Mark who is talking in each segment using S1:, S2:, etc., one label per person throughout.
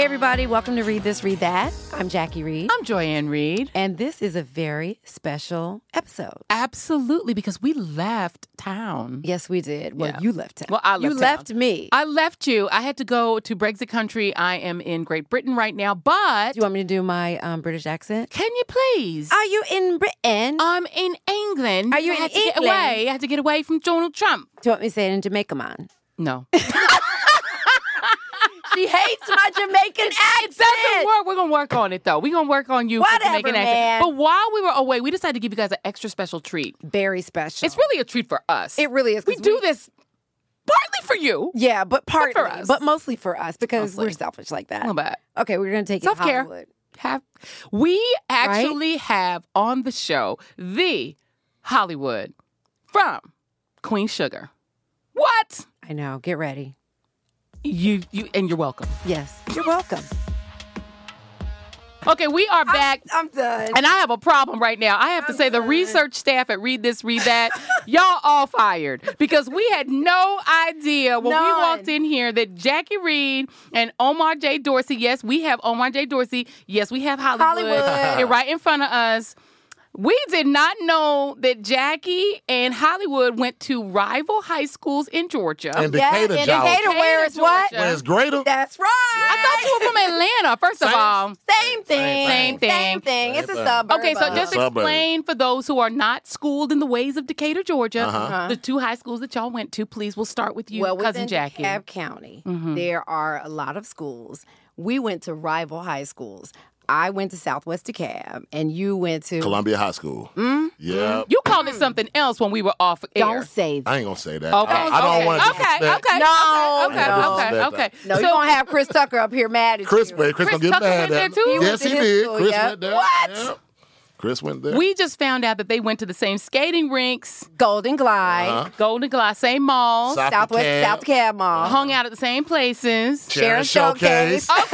S1: Hey, everybody, welcome to Read This, Read That. I'm Jackie Reed.
S2: I'm Joyanne Reed.
S1: And this is a very special episode.
S2: Absolutely, because we left town.
S1: Yes, we did. Well,
S2: Yeah.
S1: you left town.
S2: Well, I left
S1: You
S2: town.
S1: left me.
S2: I left you. I had to go to Brexit country. I am in Great Britain right now, but
S1: do you want me to do my um, British accent?
S2: can you please?
S1: Are you in Britain?
S2: I'm in England.
S1: Are you
S2: I
S1: in
S2: had to get away. I had to get away from Donald Trump.
S1: do you want me to say it in Jamaica, man?
S2: No.
S1: She hates my Jamaican
S2: It
S1: accent.
S2: doesn't work. We're gonna work on it though. We're gonna work on you. for
S1: Whatever,
S2: Jamaican accent. But while we were away, we decided to give you guys an extra special treat.
S1: Very special.
S2: It's really a treat for us.
S1: It really is.
S2: We do this partly for you.
S1: Yeah, but partly,
S2: for us.
S1: but mostly for us because
S2: Mostly.
S1: we're selfish like that.
S2: A little bit.
S1: Okay, we're gonna take it
S2: Self-care.
S1: Hollywood.
S2: have we actually have on the show the Hollywood from Queen Sugar. What?
S1: I know. Get ready.
S2: You you and you're welcome.
S1: Yes, you're welcome.
S2: Okay, we are back.
S1: I'm done.
S2: And I have a problem right now. I have to say, the research staff at Read This, Read That, y'all all fired because we had no idea when we walked in here that Jackie Reed and Omar J. Dorsey, yes, we have Omar J. Dorsey, yes, we have Hollywood,
S1: Hollywood.
S2: Right in front of us. We did not know that Jackie and Hollywood went to rival high schools in Georgia.
S3: And Decatur,
S1: in
S3: Georgia.
S1: Decatur, where is what?
S2: Georgia.
S3: Where it's greater.
S1: That's right.
S2: I thought you were from Atlanta, first of all.
S1: Same thing.
S2: Same thing.
S1: Same thing. It's a
S3: Same
S1: suburb.
S2: Okay, so just
S3: Suburb.
S2: explain for those who are not schooled in the ways of Decatur, Georgia,
S3: Uh-huh.
S2: the two high schools that y'all went to. Please, we'll start with you,
S1: well,
S2: cousin Jackie.
S1: DeKalb County,
S2: Mhm.
S1: there are a lot of schools. We went to rival high schools. I went to Southwest DeKalb, and you went to.
S3: Columbia High School.
S1: Mm?
S3: Yeah.
S2: You called it something else when we were off air.
S1: Don't say that.
S3: I ain't gonna say that.
S2: Okay,
S3: I, I don't
S2: okay,
S3: want to
S2: okay,
S3: disrespect.
S2: okay,
S1: No,
S2: okay,
S1: no.
S2: okay, okay.
S1: No,
S2: so,
S1: you're gonna have Chris Tucker up here mad at
S3: Chris,
S1: you.
S3: Chris,
S2: Chris
S3: gonna get
S2: Tucker
S3: mad
S2: went there
S3: at
S2: too? He
S3: Yes, he did.
S1: school,
S3: Chris
S1: yeah.
S3: went there.
S1: What?
S3: Yeah. Chris went there.
S2: we just found out that they went to the same skating rinks,
S1: Golden Glide,
S3: Uh-huh.
S2: Golden Glass, same malls,
S3: South
S1: Southwest
S3: DeKalb.
S1: South DeKalb Mall,
S2: hung out at the same places.
S3: Sharon
S1: Showcase.
S3: Showcase.
S2: so that's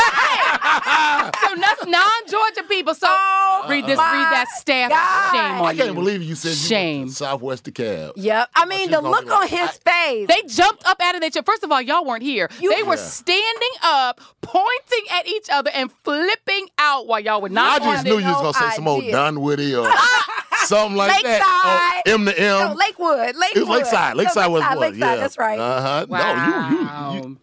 S2: non-Georgia people. So
S1: Oh,
S2: read this, read that staff.
S1: God.
S2: Shame on
S3: I
S2: you.
S3: can't believe you said you
S2: Shame.
S3: went to Southwest DeKalb.
S1: Yep. I mean, the look on his
S3: I-
S1: face.
S2: They jumped up out of their chair. First of all, y'all weren't here.
S1: You-
S2: they were
S3: Yeah.
S2: standing up, pointing at each other, and flipping out while y'all were not.
S3: I
S2: just
S3: knew you was gonna say some old
S1: idea.
S3: Dunwoody or something like
S1: Lakeside.
S3: that. Or M to
S1: no,
S3: M.
S1: Lakewood. Lakewood.
S3: It was Lakeside.
S1: No,
S3: Lakeside was what?
S1: Lakeside,
S3: yeah.
S1: That's right.
S3: Uh huh.
S2: Wow.
S3: No, you, you,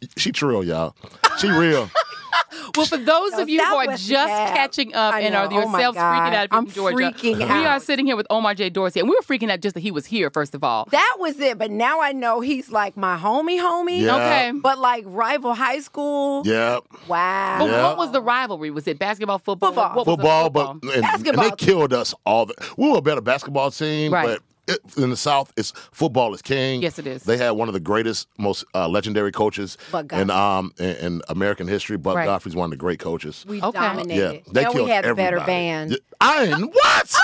S3: you, she trill, y'all. She real.
S2: Well, for those
S1: No,
S2: of you who are just
S1: DeKalb.
S2: catching up
S1: I
S2: and are
S1: know. Oh
S2: yourselves freaking out if you're
S1: I'm
S2: from Georgia,
S1: freaking
S2: we are sitting here with Omar J. Dorsey, and we were freaking out just that he was here. First of all,
S1: That was it. But now I know he's like my homie, homie.
S3: Yeah.
S2: okay.
S1: But like rival high school.
S3: Yep.
S1: Wow.
S2: But
S3: Yeah.
S2: what was the rivalry? Was it basketball, football?
S1: Football.
S2: What was
S3: football, but and, and
S1: Basketball
S3: they killed us all. The, we were a better basketball team,
S2: Right.
S3: but it, in the South, it's football is king.
S2: Yes, it is.
S3: They had one of the greatest, most uh, legendary coaches in um in, in American history. Bud
S2: Right.
S3: Godfrey's one of the great coaches.
S1: we
S2: Okay.
S3: yeah,
S1: dominated.
S3: they
S1: and we
S3: killed
S1: had a
S3: everybody.
S1: better band.
S3: Yeah, I ain't what?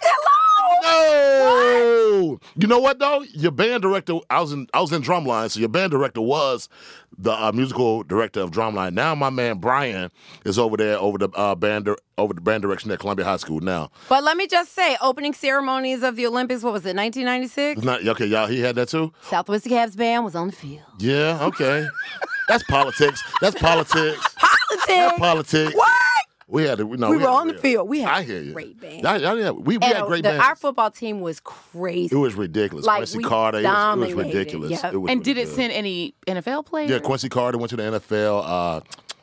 S1: Hello.
S3: No. You know what though? Your band director, I was in I was in Drumline, so your band director was the uh, musical director of Drumline. Now my man Brian is over there over the uh, band over the band direction at Columbia High School now.
S1: But let me just say, opening ceremonies of the Olympics, what was it, 1996?
S3: Not okay, y'all. He had that too.
S1: Southwest Cavs band was on the field.
S3: Yeah. Okay. That's politics. That's politics.
S1: Politics.
S3: That's politics.
S1: What?
S3: We had to. No,
S1: We
S3: we
S1: were on the field. We had
S3: I
S1: a
S3: hear you.
S1: great band.
S3: Yeah, yeah, yeah. We, we had great
S1: the-
S3: bands.
S1: our football team was crazy.
S3: it was ridiculous.
S1: Like,
S3: Quincy
S1: we
S3: Carter. It was, it was ridiculous.
S1: Yep.
S3: It was
S2: And did it
S3: good.
S2: send any NFL players?
S3: Yeah, Quincy Carter went to the NFL. Uh,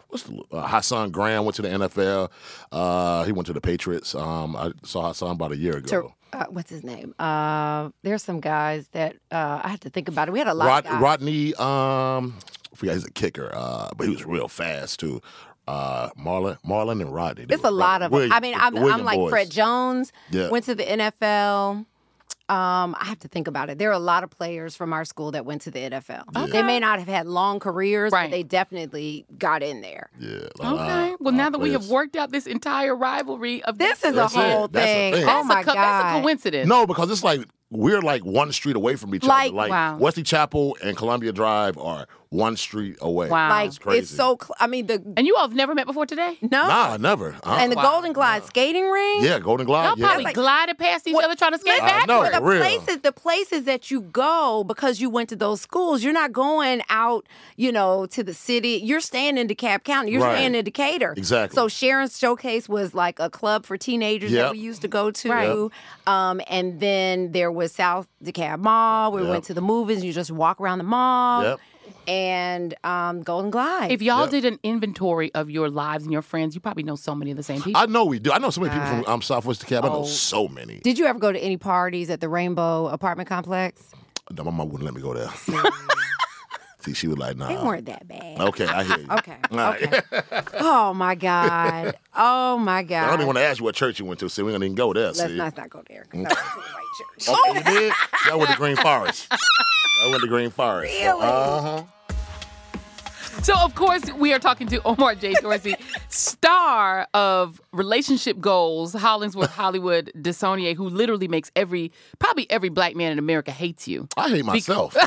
S3: what's the, uh, Hassan Graham went to the NFL. Uh, he went to the Patriots. Um, I saw Hassan about a year ago.
S1: to, uh, what's his name? Uh, there's some guys that uh, I had to think about it. We had a lot
S3: Rod,
S1: of guys.
S3: Rodney, um, I forgot he's a kicker, uh, but he was real fast too. Uh, Marlon, Marlon and Rodney. they
S1: It's
S3: were
S1: a lot of.
S3: William-
S1: I mean, I'm, I'm like
S3: boys.
S1: Fred Jones.
S3: Yeah.
S1: Went to the NFL. Um, I have to think about it. There are a lot of players from our school that went to the NFL. They may not have had long careers,
S2: Right.
S1: but they definitely got in there.
S3: Yeah.
S2: Okay.
S3: uh,
S2: well, now
S3: uh,
S2: that we have worked out this entire rivalry of
S1: This is a
S3: That's it.
S1: whole
S3: That's a
S1: thing.
S3: thing.
S1: Oh
S2: that's
S1: my
S2: a, co-
S1: god!
S2: That's a coincidence.
S3: No, because it's like we're like one street away from each
S1: Like-
S3: other. Like
S2: Wow.
S3: Wesley Chapel and Columbia Drive are one street away.
S2: Wow.
S1: like
S3: It's crazy.
S1: it's so. Cl- I mean the
S2: And you all have never met before today?
S1: no,
S3: Nah, never. Uh,
S1: and the
S2: Wow.
S1: Golden Glide skating ring.
S3: yeah, Golden Glide.
S2: Y'all
S3: yeah.
S2: probably
S1: like-
S2: glided past each
S1: What-
S2: other trying to skate
S1: Listen,
S3: I
S2: back.
S3: know.
S1: the
S3: real.
S1: places, the places that you go because you went to those schools, you're not going out, you know, to the city. You're staying in DeKalb County. You're
S3: Right.
S1: staying in Decatur.
S3: Exactly.
S1: So Sharon's Showcase was like a club for teenagers
S3: Yep.
S1: that we used to go to.
S2: Right.
S1: Um, and then there was South DeKalb Mall. We
S3: Yep.
S1: went to the movies. You just walk around the mall.
S3: Yep.
S1: And um, Golden Glide.
S2: If y'all
S3: Yep.
S2: did an inventory of your lives and your friends, you probably know so many of the same people.
S3: I know we do. I know so many people from um, Southwest DeKalb. I know
S1: Oh.
S3: so many.
S1: Did you ever go to any parties at the Rainbow apartment complex?
S3: No, my mom wouldn't let me go there. See, she was like, nah.
S1: They weren't that bad.
S3: Okay, I hear you.
S1: Okay.
S3: All right.
S1: Okay. oh my God. Oh my God.
S3: I don't even want to ask you what church you went to. See, we don't even go there.
S1: Let's
S3: see.
S1: not, not go there. 'cause I went to the white church.
S3: Okay, you did? See, I went to Green Forest. I went to Green Forest.
S1: Really?
S3: Uh huh.
S2: So, of course, we are talking to Omar J. Dorsey, star of Relationship Goals, Hollingsworth Hollywood Desonier, who literally makes every, probably every black man in America hates you.
S3: I hate myself.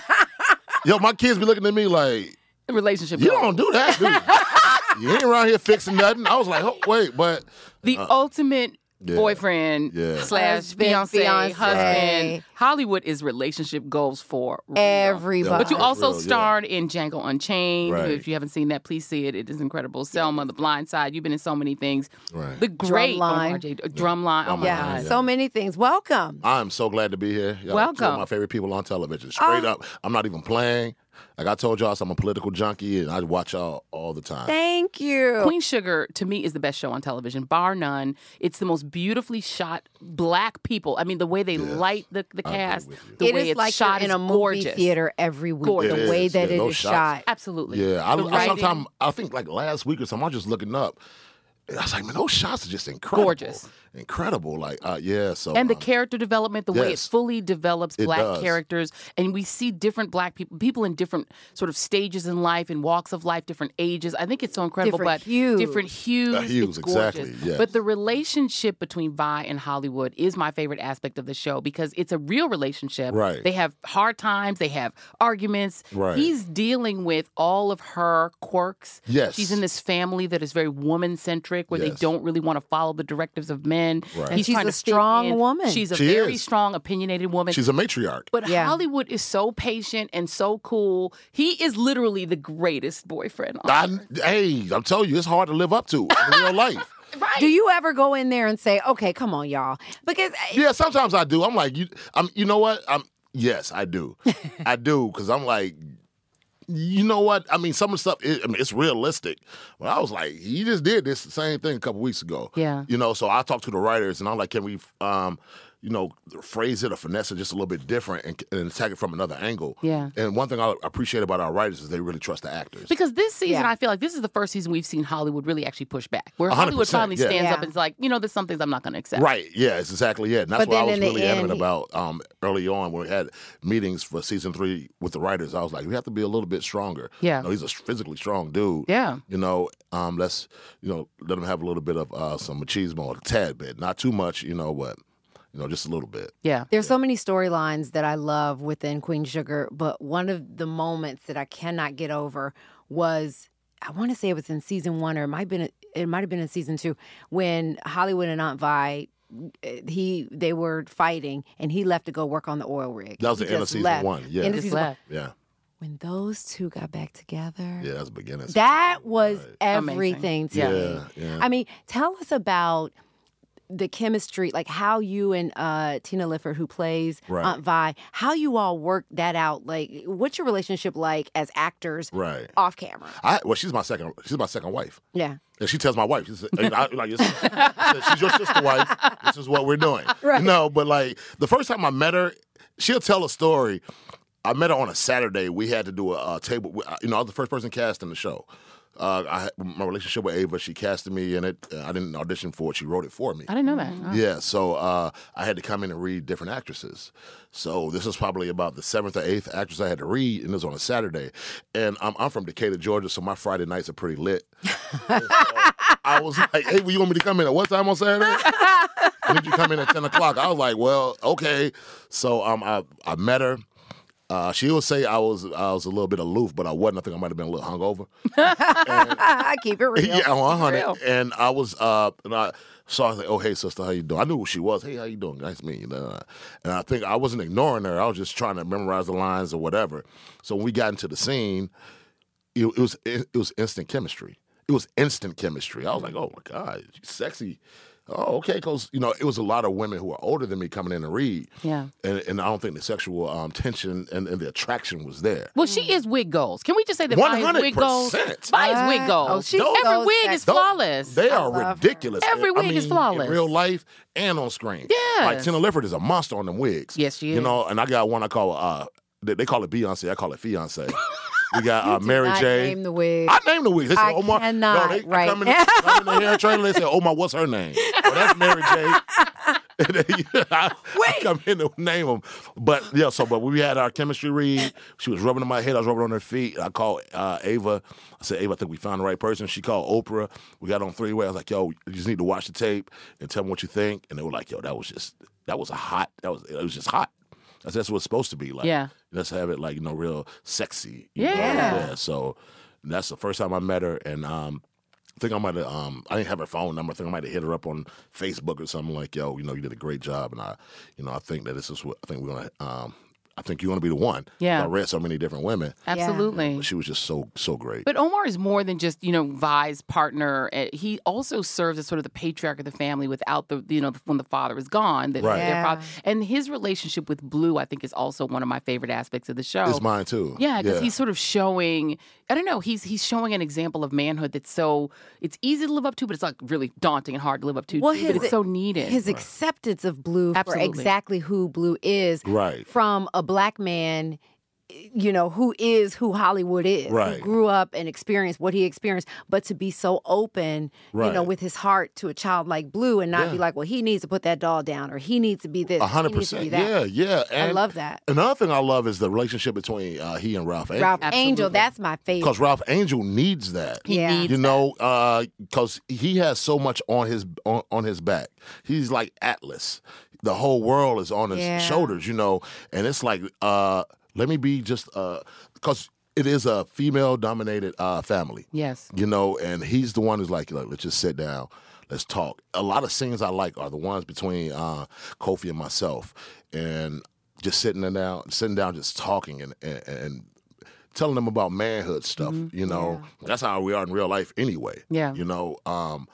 S3: Yo, my kids be looking at me like,
S2: Relationship
S3: you
S2: Goals.
S3: don't do that, do you? You ain't around here fixing nothing. I was like, oh, wait, but
S2: the ultimate
S3: Uh, yeah.
S2: boyfriend
S3: Yeah.
S2: slash
S1: Husband,
S2: fiance,
S1: fiance.
S2: husband. Hollywood is relationship goals for real.
S1: Everybody.
S2: But you also
S3: real, yeah.
S2: starred in Django Unchained.
S3: Right.
S2: If you haven't seen that, please see it. It is incredible. Selma, The Blind Side. You've been in so many things.
S3: Right.
S2: The great
S1: Drumline.
S2: Oh, Omar J. Uh, Drumline. Oh my
S1: yeah,
S2: God.
S1: so many things. Welcome.
S3: I'm so glad to be here. Y'all are two of
S2: Welcome.
S3: my favorite people on television. Straight
S1: Oh.
S3: up. I'm not even playing. Like I told y'all, I'm a political junkie and I watch y'all all the time.
S1: Thank you.
S2: Queen Sugar to me is the best show on television, bar none. It's the most beautifully shot black people. I mean, the way they light the, the
S3: I agree
S2: cast,
S3: with you.
S2: the
S1: it
S2: way
S1: is
S2: it's
S1: like
S2: shot
S1: you're in
S2: is
S1: a movie
S2: gorgeous.
S1: theater every week.
S2: Gorgeous.
S1: The
S3: It
S1: way
S3: is,
S1: that
S3: yeah,
S1: it
S3: those shots.
S1: shot.
S2: Absolutely.
S3: Yeah, I,
S2: The
S3: I
S2: writing-
S3: sometimes I think like last week or something, I was just looking up. I was like, man, those shots are just incredible,
S2: Gorgeous.
S3: incredible. Like, uh, yeah. So
S2: and the
S3: um,
S2: character development, the way it fully develops
S3: It
S2: black
S3: does.
S2: characters, and we see different black people, people in different sort of stages in life and walks of life, different ages. I think it's so incredible,
S1: Different
S2: but
S1: hues.
S2: different hues,
S3: Uh, hues,
S2: it's gorgeous.
S3: exactly, yes.
S2: But the relationship between Vi and Hollywood is my favorite aspect of the show because it's a real relationship.
S3: Right.
S2: They have hard times, they have arguments.
S3: Right.
S2: He's dealing with all of her quirks.
S3: Yes.
S2: She's in this family that is very woman centric, where they don't really want to follow the directives of men.
S3: Right.
S1: And
S2: He's
S1: she's
S2: trying
S1: a
S2: to
S1: strong
S2: in.
S1: woman.
S2: She's a
S3: She
S2: very
S3: is.
S2: strong, opinionated woman.
S3: she's a matriarch.
S2: but
S1: Yeah.
S2: Hollywood is so patient and so cool. He is literally the greatest boyfriend. on
S3: I,
S2: earth.
S3: hey, I'm telling you, it's hard to live up to in real life.
S2: right.
S1: Do you ever go in there and say, "Okay, come on, y'all"? Because uh,
S3: Yeah, sometimes I do. I'm like, you. I'm. You know what? I'm. Yes, I do. I do because I'm like, you know what? I mean, some of the stuff. It, I mean, it's realistic. But I was like, he just did this same thing a couple weeks ago.
S2: Yeah.
S3: You know, so I talked to the writers and I'm like, can we, um, you know, phrase it or finesse it just a little bit different and, and attack it from another angle.
S2: Yeah.
S3: And one thing I appreciate about our writers is they really trust the actors.
S2: Because this season,
S1: Yeah.
S2: I feel like this is the first season we've seen Hollywood really actually push back. Where Hollywood finally
S3: yeah.
S2: stands up and is like, you know, there's some things I'm not going to accept.
S3: Right. Yeah, it's exactly it. And that's
S1: But
S3: what I
S1: then
S3: was
S1: in the
S3: really
S1: end,
S3: adamant
S1: he-
S3: about um, early on when we had meetings for season three with the writers. I was like, we have to be a little bit stronger.
S2: Yeah.
S3: You know, he's a physically strong dude.
S2: Yeah.
S3: You know, um, let's you know let him have a little bit of uh, some machismo, a tad bit, not too much. You know, but you know, just a little bit.
S2: Yeah.
S1: There's so many storylines that I love within Queen Sugar, but one of the moments that I cannot get over was I want to say it was in season one or it might been it might have been in season two when Hollywood and Aunt Vi eh, he they were fighting and he left to go work on the oil rig.
S3: That was the end of season
S1: left.
S3: one, yeah.
S1: End of
S2: Just
S1: season one.
S3: Yeah.
S1: When those two got back together,
S3: Yeah, that's beginning.
S1: that was
S2: Amazing.
S1: everything to
S2: Yeah.
S1: me.
S3: yeah, yeah.
S1: I mean, tell us about the chemistry, like how you and uh, Tina Lifford, who plays
S3: Right.
S1: Aunt Vi, how you all worked that out. Like, what's your relationship like as actors
S3: right.
S1: off camera?
S3: I well, she's my second. She's my second wife.
S1: Yeah.
S3: And she tells my wife, she said, I, like, it's- she said, she's your sister wife. This is what we're doing.
S1: Right.
S3: No, but like the first time I met her, she'll tell a story. I met her on a Saturday. We had to do a, uh table. You know, I was the first person cast in the show. Uh, I my relationship with Ava. She casted me in it. Uh, I didn't audition for it. She wrote it for me.
S2: I didn't know that. Oh.
S3: Yeah, so uh, I had to come in and read different actresses. So this was probably about the seventh or eighth actress I had to read, and it was on a Saturday. And I'm, I'm from Decatur, Georgia, so my Friday nights are pretty lit. So I was like, "Hey, well, you want me to come in at what time on Saturday?" Need you come in at ten o'clock. I was like, "Well, okay." So um, I I met her. Uh, she would say I was I was a little bit aloof, but I wasn't. I think I might have been a little hungover.
S1: I keep it real.
S3: yeah, one hundred.
S2: real.
S3: And I was uh, and I saw I was like, oh hey sister, how you doing? I knew who she was. Hey, how you doing? Nice to meet you. And I think I wasn't ignoring her. I was just trying to memorize the lines or whatever. So when we got into the scene, it, it was it, was instant chemistry. It was instant chemistry. I was like, oh my god, she's sexy. Oh, okay, because you know it was a lot of women who were older than me coming in to read.
S2: Yeah.
S3: and, and I don't think the sexual um, tension and, and the attraction was there.
S2: Well, she is wig goals. Can we just say that by his wig goals?
S3: 100%.
S2: By his wig goals.
S1: oh, she's
S2: Every
S1: so
S2: wig is flawless.
S3: They are
S1: love her.
S3: ridiculous.
S2: Every
S3: I
S2: wig is flawless.
S3: in real life and on screen.
S2: Yeah,
S3: like Tina Lifford is a monster on them wigs.
S2: Yes, she is.
S3: You know, and I got one I call uh, they, they call it Beyonce. I call it fiance. we got uh, Mary J.
S1: Name the wig.
S3: I named the wig. They said,
S1: I
S3: Omar.
S1: cannot,
S3: no, they,
S1: right.
S3: Come in, the, come in the hair trailer. They said, Omar, what's her name? Oh, that's Mary J. I, I come in to name them. But yeah, so but we had our chemistry read. She was rubbing on my head. I was rubbing on her feet. I called uh, Ava. I said, Ava, I think we found the right person. She called Oprah. We got on three way. I was like, yo, you just need to watch the tape and tell me what you think. And they were like, yo, that was just that was a hot. That was it was just hot. That's, that's what it's supposed to be like.
S2: Yeah.
S3: Let's have it like you know real sexy.
S2: Yeah.
S3: yeah. So that's the first time I met her, and um, I think I might have um, I didn't have her phone number. I think I might have hit her up on Facebook or something like, yo, you know, you did a great job, and I, you know, I think that this is what I think we're gonna. Um, I think you're gonna be the one.
S2: Yeah.
S3: I read so many different women.
S2: Absolutely.
S3: But she was just so so great.
S2: But Omar is more than just you know Vi's partner. Uh, He also serves as sort of the patriarch of the family without the you know when the father is gone. That
S3: Right.
S1: Yeah.
S2: father- and his relationship with Blue, I think, is also one of my favorite aspects of the show.
S3: it's mine too.
S2: Yeah, because he's sort of showing. I don't know. He's he's showing an example of manhood that's so it's easy to live up to, but it's like really daunting and hard to live up to.
S1: Well,
S2: too, but
S1: his-
S2: it's so needed.
S1: His acceptance of Blue
S2: Absolutely.
S1: for exactly who Blue is,
S3: Right.
S1: From a black man, you know, who is who Hollywood is,
S3: Right.
S1: who grew up and experienced what he experienced, but to be so open, you know, with his heart to a child like Blue, and not be like, well, he needs to put that doll down, or he needs to be this,
S3: A hundred
S1: he needs to be
S3: percent. Yeah, yeah. And
S1: I love that.
S3: Another thing I love is the relationship between uh, he and Ralph.
S1: Ralph
S2: Absolutely.
S1: Angel, that's my favorite.
S3: because Ralph Angel needs that.
S2: He
S1: Yeah.
S2: needs
S3: you know, because he has so much on his on, on his back. He's like Atlas. The whole world is on his
S1: Yeah.
S3: shoulders, you know, and it's like, uh, let me be just because it is a female dominated uh, family,
S2: yes.
S3: you know, and he's the one who's like, look, let's just sit down. Let's talk. A lot of scenes I like are the ones between uh, Kofi and myself, and just sitting down, sitting down, just talking and and, and telling them about manhood stuff. You know, that's how we are in real life anyway.
S2: Yeah.
S3: You know, um,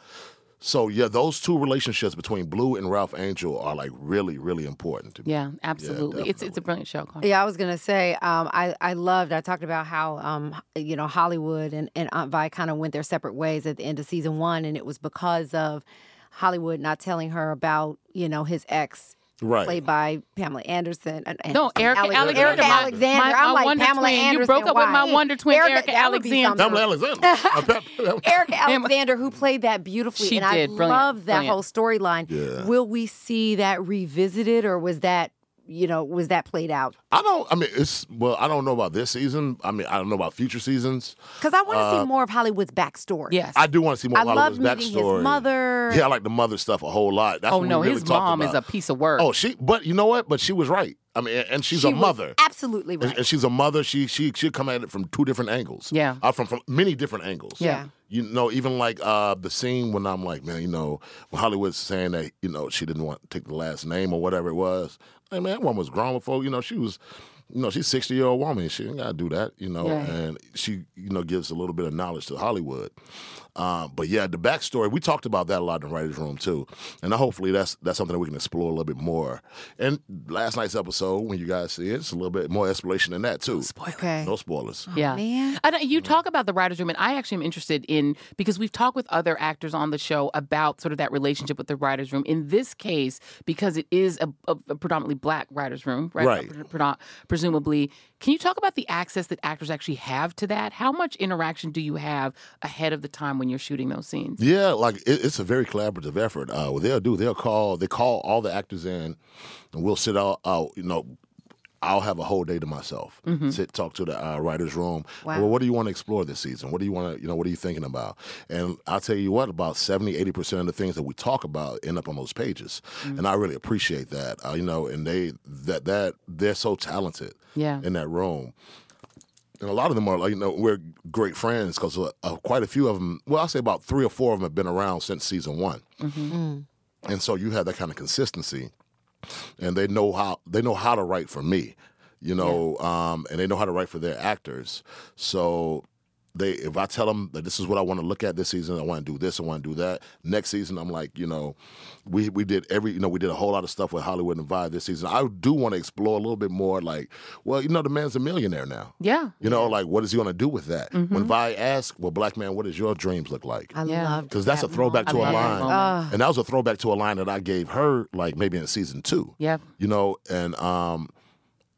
S3: so yeah, those two relationships between Blue and Ralph Angel are like really, really important to me.
S2: Yeah, absolutely. it's it's a brilliant show. Carl.
S1: Yeah, I was gonna say, um, I I loved. I talked about how, um, you know, Hollywood and and Aunt Vi kind of went their separate ways at the end of season one, and it was because of Hollywood not telling her about, you know, his ex.
S3: Right.
S1: Played by Pamela Anderson. and- and-
S2: No, Erika
S1: Ale-
S2: Alexander.
S1: Erika
S2: my-
S1: Alexander.
S2: my-
S1: I'm like
S2: Wonder
S1: Pamela
S2: Twin. You broke up with my? Wonder Twin, Erika
S1: that would be
S2: Alexander.
S3: Pamela Alexander.
S1: Erika Alexander, who played that beautifully,
S2: She
S1: and
S2: did.
S1: I
S2: Brilliant.
S1: love that
S2: Brilliant.
S1: whole storyline.
S3: Yeah.
S1: Will we see that revisited, or was that, you know, was that played out?
S3: I don't. I mean, it's well. I don't know about this season. I mean, I don't know about future seasons.
S1: Because I want to see more of Hollywood's backstory.
S2: Yes.
S3: Uh, I do want to see more
S1: I
S3: about
S1: love
S3: Hollywood's
S1: meeting
S3: backstory.
S1: his mother.
S3: Yeah, I like the mother stuff a whole lot. That's
S2: oh
S3: what
S2: no,
S3: we really
S2: his
S3: talked
S2: mom is a piece of work.
S3: Oh, she. But you know what? But she was right. I mean, and- and she's
S1: She
S3: a
S1: was
S3: mother.
S1: Absolutely
S3: And, and she's a mother. She she she come at it from two different angles.
S2: Yeah.
S3: uh, from from many different angles.
S2: Yeah.
S3: You know, even like uh, the scene when I'm like, man, you know, when Hollywood's saying that, you know, she didn't want to take the last name or whatever it was. Hey, man, that woman was grown before, you know, she was, you know, she's 60 year old woman. She ain't got to do that, you know,
S2: Yeah.
S3: and she, you know, gives a little bit of knowledge to Hollywood. Um, but yeah, the backstory, we talked about that a lot in the writer's room too. And hopefully that's that's something that we can explore a little bit more. And last night's episode, when you guys see it, it's a little bit more exploration than that too.
S1: okay.
S3: No spoilers.
S2: Yeah.
S1: man.
S2: And uh, you talk about the writer's room, and I actually am interested in because we've talked with other actors on the show about sort of that relationship with the writer's room. In this case, because it is a, a, a predominantly black writer's room, right?
S3: Right.
S2: Pre- pre- presumably. Can you talk about the access that actors actually have to that? How much interaction do you have ahead of the time when you're shooting those scenes?
S3: Yeah, like it, it's a very collaborative effort. Uh, what they'll do, they'll call, they call all the actors in, and we'll sit out, out you know, I'll have a whole day to myself. Sit, talk to the uh, writers' room.
S1: Wow.
S3: Well, what do you want to explore this season? What do you want to, you know, what are you thinking about? And I'll tell you what, about 70, 80 percent of the things that we talk about end up on those pages, and I really appreciate that. Uh, you know, and they that that they're so talented
S2: Yeah.
S3: in that room. And a lot of them are like, you know, we're great friends because uh, uh, quite a few of them, well, I'll say about three or four of them have been around since season one. And so you have that kind of consistency and they know how they know how to write for me, you know, um, and they know how to write for their actors. So they, if I tell them that this is what I want to look at this season, I want to do this, I want to do that. Next season, I'm like, you know, we we did every, you know, we did a whole lot of stuff with Hollywood and Vibe this season. I do want to explore a little bit more, like, well, you know, the man's a millionaire now.
S2: Yeah.
S3: You know, like, what is he going to do with that? When Vi asked, well, black man, what does your dreams look like?
S1: I
S2: Yeah.
S1: love
S3: Because that's a throwback to a line.
S2: moment.
S1: Ah.
S3: And that was a throwback to a line that I gave her, like maybe in season two.
S2: Yeah.
S3: You know, and um,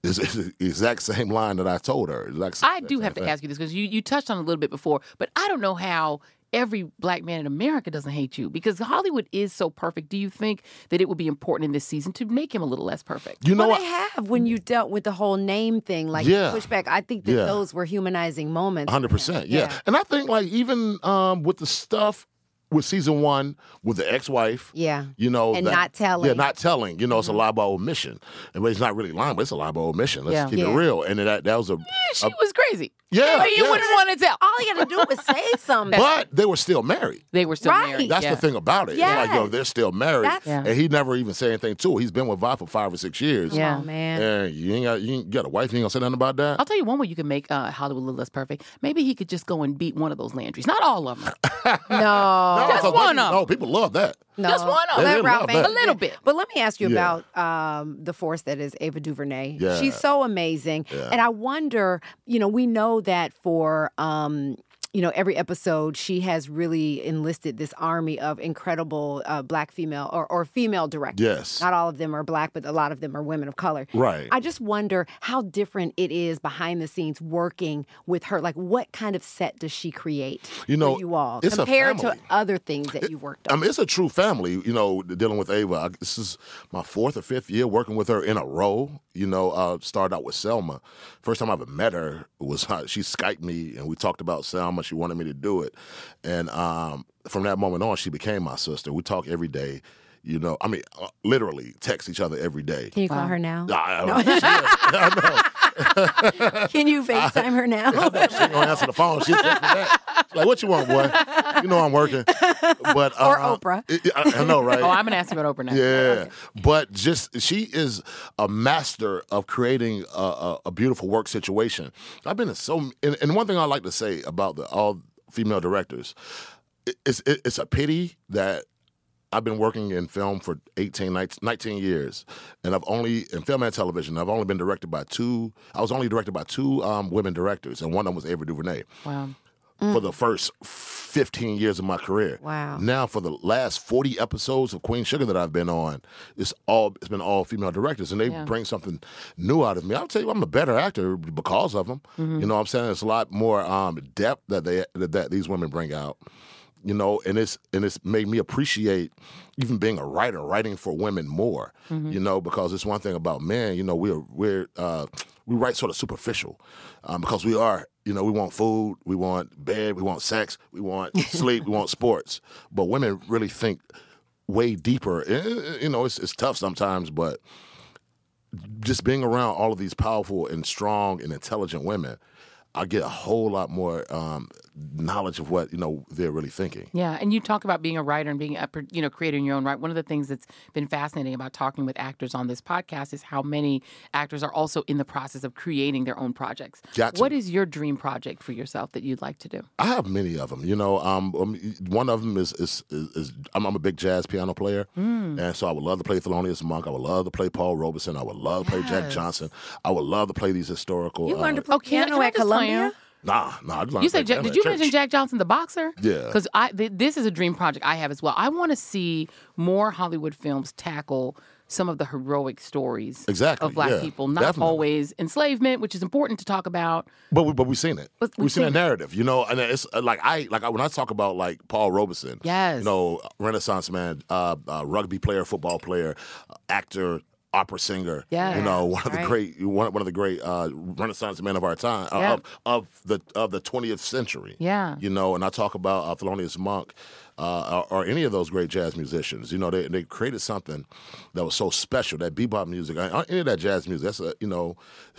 S3: it's, it's the exact same line that I told her. Exact
S2: I do have to ask you this because you, you touched on it a little bit before, but I don't know how every black man in America doesn't hate you because Hollywood is so perfect. Do you think that it would be important in this season to make him a little less perfect?
S3: You know
S1: well,
S3: what?
S1: they have when you dealt with the whole name thing, like
S3: Yeah.
S1: pushback. I think that
S3: Yeah.
S1: those were humanizing moments.
S3: Hundred percent, yeah.
S1: Yeah.
S3: And I think like even um, with the stuff with season one with the ex-wife,
S1: Yeah.
S3: you know,
S1: And
S3: that-
S1: not telling.
S3: yeah, not telling. You know, it's a lie by omission, and it's not really lying, but it's a lie by omission. Let's
S2: Yeah.
S3: keep
S1: Yeah.
S3: it real. And that that was a,
S2: She was crazy.
S3: yeah,
S2: But you
S3: yeah.
S2: wouldn't want to tell.
S1: All you got to do was say something.
S3: but they were still married.
S2: They were still
S1: Right.
S2: married.
S3: That's
S2: yeah.
S3: the thing about it. It's like, yo, they're still married.
S1: That's-
S2: Yeah.
S3: And he never even said anything to her. He's been with Vi for five or six years.
S2: Yeah.
S1: Oh, man.
S3: And you ain't got you ain't got a wife, you ain't gonna say nothing about that.
S2: I'll tell you one way you can make uh, Hollywood a little less perfect. Maybe he could just go and beat one of those Landrys. Not all of them.
S1: No.
S3: No,
S2: Just
S3: 'cause
S2: one
S3: they-
S2: of 'em.
S3: No, people love that.
S1: No.
S2: Just one of 'em.
S1: Let
S3: They
S1: Ralph
S3: love that.
S2: A little bit.
S1: But let me ask you
S3: Yeah.
S1: about um, the force that is Ava DuVernay.
S3: Yeah.
S1: She's so amazing.
S3: Yeah.
S1: And I wonder, you know, we know that for. Um, you know, every episode she has really enlisted this army of incredible uh, black female or, or female directors.
S3: Yes.
S1: Not all of them are black, but a lot of them are women of color.
S3: Right.
S1: I just wonder how different it is behind the scenes working with her. Like, what kind of set does she create
S3: You know,
S1: for you all compared to other things that you've worked on?
S3: I mean, it's a true family, you know, dealing with Ava. I, this is my fourth or fifth year working with her in a row. You know, uh, started out with Selma. First time I ever met her was uh, she Skyped me and we talked about Selma. She wanted me to do it. And um, from that moment on, she became my sister. We talk every day. You know, I mean, uh, literally text each other every day.
S1: Can you call her now?
S3: I, I,
S1: Can you FaceTime her now?
S3: she ain't gonna answer the phone. She text me back. She's like, what you want, boy? You know I'm working. But uh,
S1: Or Oprah.
S3: I, I know, right?
S2: Oh, I'm going to ask you about Oprah now.
S3: Yeah, but just she is a master of creating a, a, a beautiful work situation. I've been in so, and, and one thing I like to say about the all female directors, it's it, it's a pity that I've been working in film for 18, 19, 19 years, and I've only in film and television. I've only been directed by two. I was only directed by two um, women directors, and one of them was Ava DuVernay
S2: Wow.
S3: for the first 15 years of my career.
S1: Wow.
S3: Now for the last 40 episodes of Queen Sugar that I've been on, it's all it's been all female directors and they
S2: Yeah.
S3: bring something new out of me. I'll tell you I'm a better actor because of them.
S2: Mm-hmm.
S3: You know what I'm saying? It's a lot more um, depth that they that these women bring out. You know, and it's and it's made me appreciate even being a writer, writing for women more.
S2: Mm-hmm.
S3: You know, because it's one thing about men. You know, we're we're uh, we write sort of superficial um, because we are. You know, we want food, we want bed, we want sex, we want sleep, we want sports. But women really think way deeper. Eh, You know, it's it's tough sometimes, but just being around all of these powerful and strong and intelligent women, I get a whole lot more um, knowledge of what you know they're really thinking.
S2: Yeah, and you talk about being a writer and being a you know creator in your own right. One of the things that's been fascinating about talking with actors on this podcast is how many actors are also in the process of creating their own projects.
S3: Got to.
S2: What is your dream project for yourself that you'd like to do?
S3: I have many of them. You know, um, um, one of them is is, is, is I'm, I'm a big jazz piano player,
S2: Hmm.
S3: and so I would love to play Thelonious Monk. I would love to play Paul Robeson. I would love to play Jack Johnson. I would love to play these historical.
S1: You learned
S3: uh,
S1: to play
S2: can I-
S1: piano
S2: can
S1: at
S2: just
S1: Columbia?
S3: Nah, nah. I'd
S2: You
S3: to
S2: said Jack, did you
S3: church.
S2: mention Jack Johnson, the boxer?
S3: Yeah.
S2: Because I th- this is a dream project I have as well. I want to see more Hollywood films tackle some of the heroic stories
S3: Exactly,
S2: of Black
S3: yeah,
S2: people, not
S3: definitely.
S2: always enslavement, which is important to talk about.
S3: But we, but we've seen it.
S2: But
S3: we've
S2: we've
S3: seen a
S2: seen
S3: narrative, you know, and it's uh, like I like I, when I talk about like Paul Robeson,
S2: Yes.
S3: you know, Renaissance man, uh, uh, rugby player, football player, uh, actor, opera singer.
S2: Yeah.
S3: you know, one of the
S1: Right.
S3: great one, one of the great uh, Renaissance men of our time uh,
S2: Yeah.
S3: of of the of the 20th century.
S2: Yeah.
S3: you know, and I talk about uh, Thelonious Monk. Uh, or, or any of those great jazz musicians, you know, they they created something that was so special. That bebop music, uh, any of that jazz music, that's a, you know,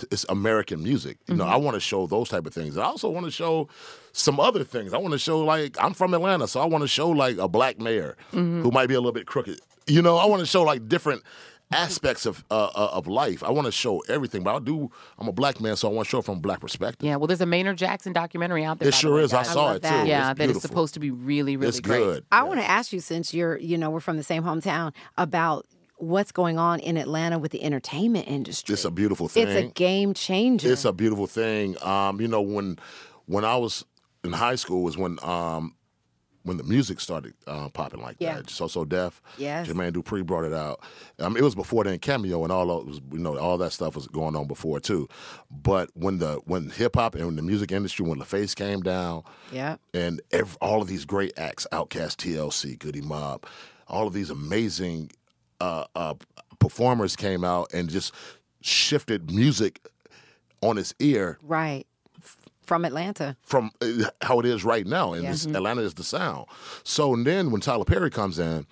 S3: it's American music. You know, I want to show those type of things. And I also want to show some other things. I want to show like I'm from Atlanta, so I want to show like a black mayor who might be a little bit crooked. You know, I want to show like different aspects of uh, uh, of life. I want to show everything, but I do. I'm a black man, so I want to show it from a black perspective.
S2: Yeah, well, there's a Maynard Jackson documentary out there.
S3: It
S2: by the
S3: sure
S2: way,
S3: is. I
S2: guys.
S3: saw
S1: love
S3: it
S1: that.
S3: too.
S2: Yeah,
S3: it's
S2: that is supposed to be really, really
S3: It's
S2: great.
S3: good.
S1: I want to ask you since you're, you know, we're from the same hometown about what's going on in Atlanta with the entertainment industry.
S3: It's a beautiful thing.
S1: It's a game changer.
S3: It's a beautiful thing. Um, you know, when when I was in high school was when um, when the music started uh, popping like
S1: Yeah.
S3: that. So So Def.
S1: Yes.
S3: Jermaine Dupri brought it out. Um, it was before then cameo and all of, you know all that stuff was going on before too. But when the when hip hop and when the music industry when LaFace came down,
S1: yeah.
S3: and ev all of these great acts, Outkast, TLC, Goodie Mob, all of these amazing uh, uh, performers came out and just shifted music on its ear
S1: Right. From Atlanta.
S3: from uh, how it is right now, and
S1: Yeah.
S3: this, Atlanta is the sound. So then when Tyler Perry comes in.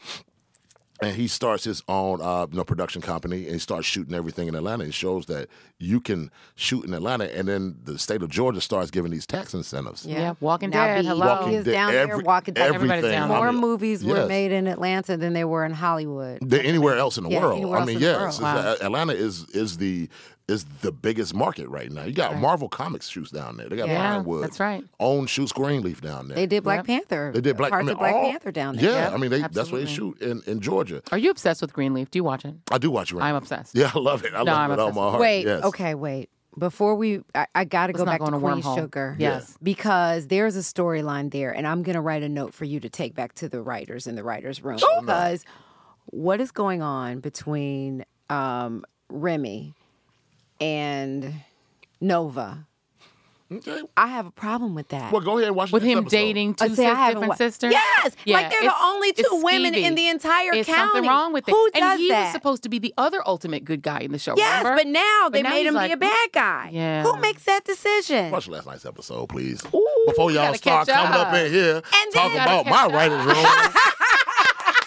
S3: And he starts his own, uh, you know, production company, and he starts shooting everything in Atlanta. It shows that you can shoot in Atlanta, and then the state of Georgia starts giving these tax incentives.
S1: Yeah.
S2: Yeah, Walking
S1: Now
S2: Dead,
S1: BET
S2: hello.
S3: Walking
S1: is
S3: Dead,
S1: down there. Walking Dead.
S2: Everybody's
S3: everything.
S2: down
S3: I
S1: More
S3: mean,
S1: movies were made in Atlanta than they were in Hollywood.
S3: than anywhere else in the
S1: Yeah,
S3: world. I mean, yes,
S1: world.
S2: Wow.
S3: Atlanta is is the is the biggest market right now. You got Marvel Comics shoots down there. They got
S2: Yeah,
S3: Pinewood.
S2: that's right.
S3: Own Shoot Greenleaf down there.
S1: They did Black
S2: Yep.
S1: Panther.
S3: They did Black.
S1: parts
S3: I mean,
S1: of Black
S3: all-
S1: Panther down there.
S3: Yeah,
S2: Yep,
S3: I mean, they, that's where they shoot in, in Georgia.
S2: Are you obsessed with Greenleaf? Do you watch it?
S3: I do watch it. Right
S2: I'm
S3: now.
S2: obsessed.
S3: Yeah, I love it. I
S2: No,
S3: love
S2: I'm
S3: it with all
S2: obsessed
S3: my heart.
S1: Wait,
S3: yes.
S1: okay, wait. Before we, I, I got to go back to
S2: in
S1: Queen
S2: wormhole.
S1: Sugar.
S2: Yes.
S1: Because there's a storyline there, and I'm going to write a note for you to take back to the writers in the writers' room. Because what is going on between um, Remy and Nova?
S3: Okay.
S1: I have a problem with that.
S3: Well, go ahead and watch
S2: With
S3: this
S2: him
S3: episode.
S2: dating two
S1: Uh, see,
S2: sis- different
S1: wa-
S2: sisters?
S1: Yes,
S2: Yeah,
S1: like they're the only two women in the entire
S2: It's
S1: county.
S2: something wrong with it.
S1: Who
S2: and
S1: does
S2: he
S1: that?
S2: was supposed to be the other ultimate good guy in the show.
S1: Yes,
S2: remember?
S1: but now they
S2: But now
S1: made him
S2: like,
S1: be a bad guy.
S2: Yeah.
S1: Who makes that decision?
S3: Watch last night's episode, please.
S2: Ooh,
S3: Before
S2: you
S3: y'all start
S2: catch
S3: coming up
S2: up.
S3: in here
S1: And
S3: talking
S1: then-
S3: about my
S2: catch
S3: writers' room,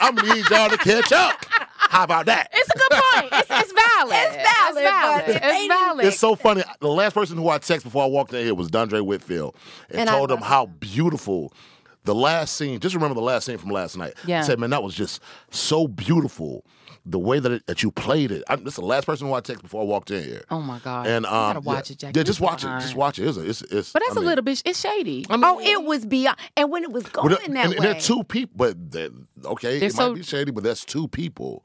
S3: I'm gonna need y'all to catch up. How about that?
S2: It's a good point. It's, it's valid.
S1: It's valid,
S2: It's valid.
S1: but
S2: It's
S1: they-
S2: valid.
S3: It's so funny. The last person who I texted before I walked in here was Dondre Whitfield, and,
S1: And
S3: told him how beautiful the last scene. Just remember the last scene from last night.
S2: Yeah.
S3: I said, man, that was just so beautiful. The way that it, that you played it. I, this is the last person who I texted before I walked in here.
S2: oh my god.
S3: And um,
S2: you gotta watch
S3: yeah,
S2: it, Jackie.
S3: Yeah, just watch it. Just watch it. It's, it's, it's
S2: But that's
S3: I
S2: a
S3: mean-
S2: little bit. It's shady.
S3: I mean,
S1: Oh, it was beyond. And when it was going that
S3: and,
S1: way,
S3: and they're two people, but they're, okay,
S2: They're
S3: it
S2: so-
S3: might be shady, but that's two people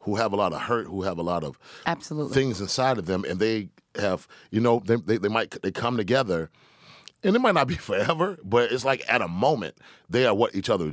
S3: who have a lot of hurt, who have a lot of
S2: Absolutely.
S3: things inside of them, and they have, you know, they, they, they might they come together, and it might not be forever, but it's like at a moment they are what each other